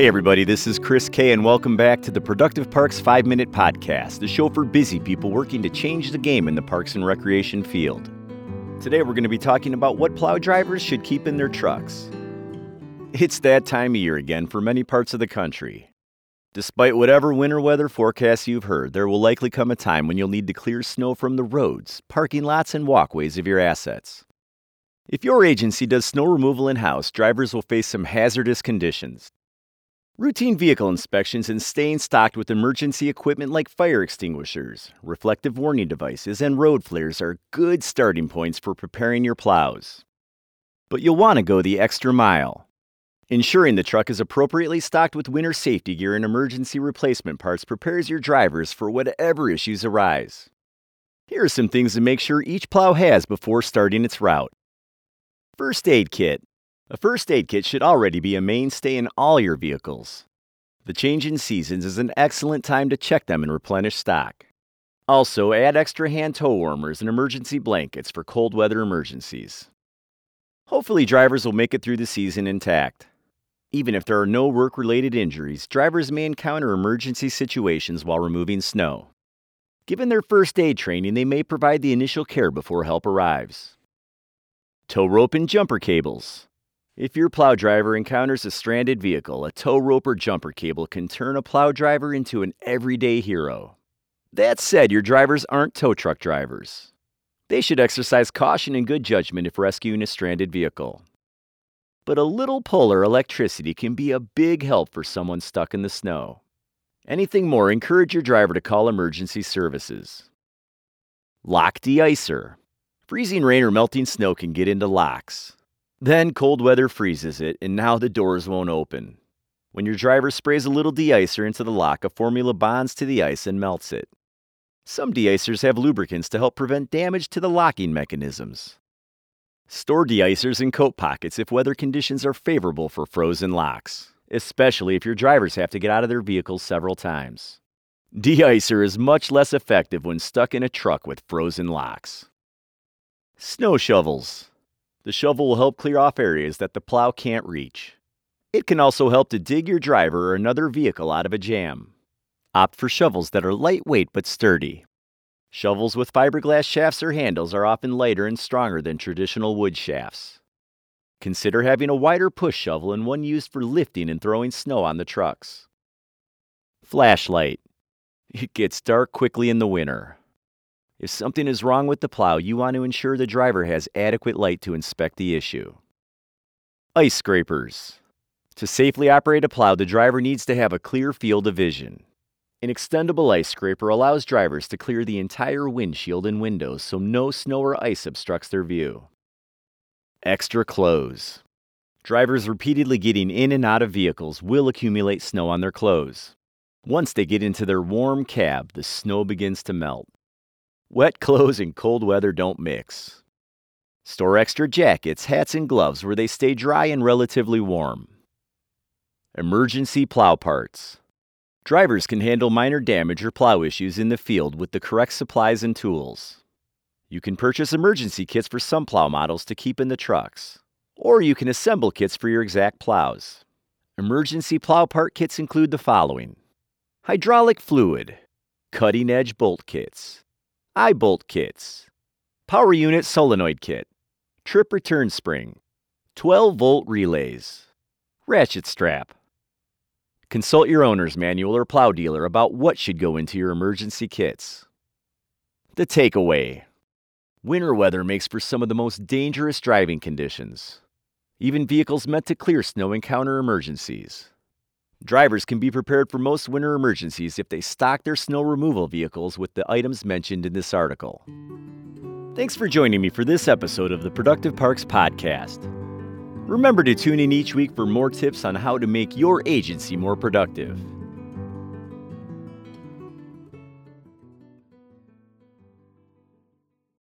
Hey, everybody, this is Chris K, and welcome back to the Productive Parks 5 Minute Podcast, the show for busy people working to change the game in the parks and recreation field. Today, we're going to be talking about what plow drivers should keep in their trucks. It's that time of year again for many parts of the country. Despite whatever winter weather forecasts you've heard, there will likely come a time when you'll need to clear snow from the roads, parking lots, and walkways of your assets. If your agency does snow removal in house, drivers will face some hazardous conditions. Routine vehicle inspections and staying stocked with emergency equipment like fire extinguishers, reflective warning devices, and road flares are good starting points for preparing your plows. But you'll want to go the extra mile. Ensuring the truck is appropriately stocked with winter safety gear and emergency replacement parts prepares your drivers for whatever issues arise. Here are some things to make sure each plow has before starting its route. First aid kit. A first aid kit should already be a mainstay in all your vehicles. The change in seasons is an excellent time to check them and replenish stock. Also, add extra hand toe warmers and emergency blankets for cold weather emergencies. Hopefully, drivers will make it through the season intact. Even if there are no work related injuries, drivers may encounter emergency situations while removing snow. Given their first aid training, they may provide the initial care before help arrives. Tow rope and jumper cables. If your plow driver encounters a stranded vehicle, a tow rope or jumper cable can turn a plow driver into an everyday hero. That said, your drivers aren't tow truck drivers. They should exercise caution and good judgment if rescuing a stranded vehicle. But a little pull or electricity can be a big help for someone stuck in the snow. Anything more, encourage your driver to call emergency services. Lock de-icer. Freezing rain or melting snow can get into locks. Then cold weather freezes it, and now the doors won't open. When your driver sprays a little de-icer into the lock, a formula bonds to the ice and melts it. Some de-icers have lubricants to help prevent damage to the locking mechanisms. Store de-icers in coat pockets if weather conditions are favorable for frozen locks, especially if your drivers have to get out of their vehicles several times. De-icer is much less effective when stuck in a truck with frozen locks. Snow shovels. The shovel will help clear off areas that the plow can't reach. It can also help to dig your driver or another vehicle out of a jam. Opt for shovels that are lightweight but sturdy. Shovels with fiberglass shafts or handles are often lighter and stronger than traditional wood shafts. Consider having a wider push shovel and one used for lifting and throwing snow on the trucks. Flashlight. It gets dark quickly in the winter. If something is wrong with the plow, you want to ensure the driver has adequate light to inspect the issue. Ice scrapers. To safely operate a plow, the driver needs to have a clear field of vision. An extendable ice scraper allows drivers to clear the entire windshield and windows so no snow or ice obstructs their view. Extra clothes. Drivers repeatedly getting in and out of vehicles will accumulate snow on their clothes. Once they get into their warm cab, the snow begins to melt. Wet clothes and cold weather don't mix. Store extra jackets, hats, and gloves where they stay dry and relatively warm. Emergency plow parts. Drivers can handle minor damage or plow issues in the field with the correct supplies and tools. You can purchase emergency kits for some plow models to keep in the trucks, or you can assemble kits for your exact plows. Emergency plow part kits include the following hydraulic fluid, cutting edge bolt kits, eye bolt kits, power unit solenoid kit, trip return spring, 12 volt relays, ratchet strap. Consult your owner's manual or plow dealer about what should go into your emergency kits. The takeaway Winter weather makes for some of the most dangerous driving conditions. Even vehicles meant to clear snow encounter emergencies. Drivers can be prepared for most winter emergencies if they stock their snow removal vehicles with the items mentioned in this article. Thanks for joining me for this episode of the Productive Parks Podcast. Remember to tune in each week for more tips on how to make your agency more productive.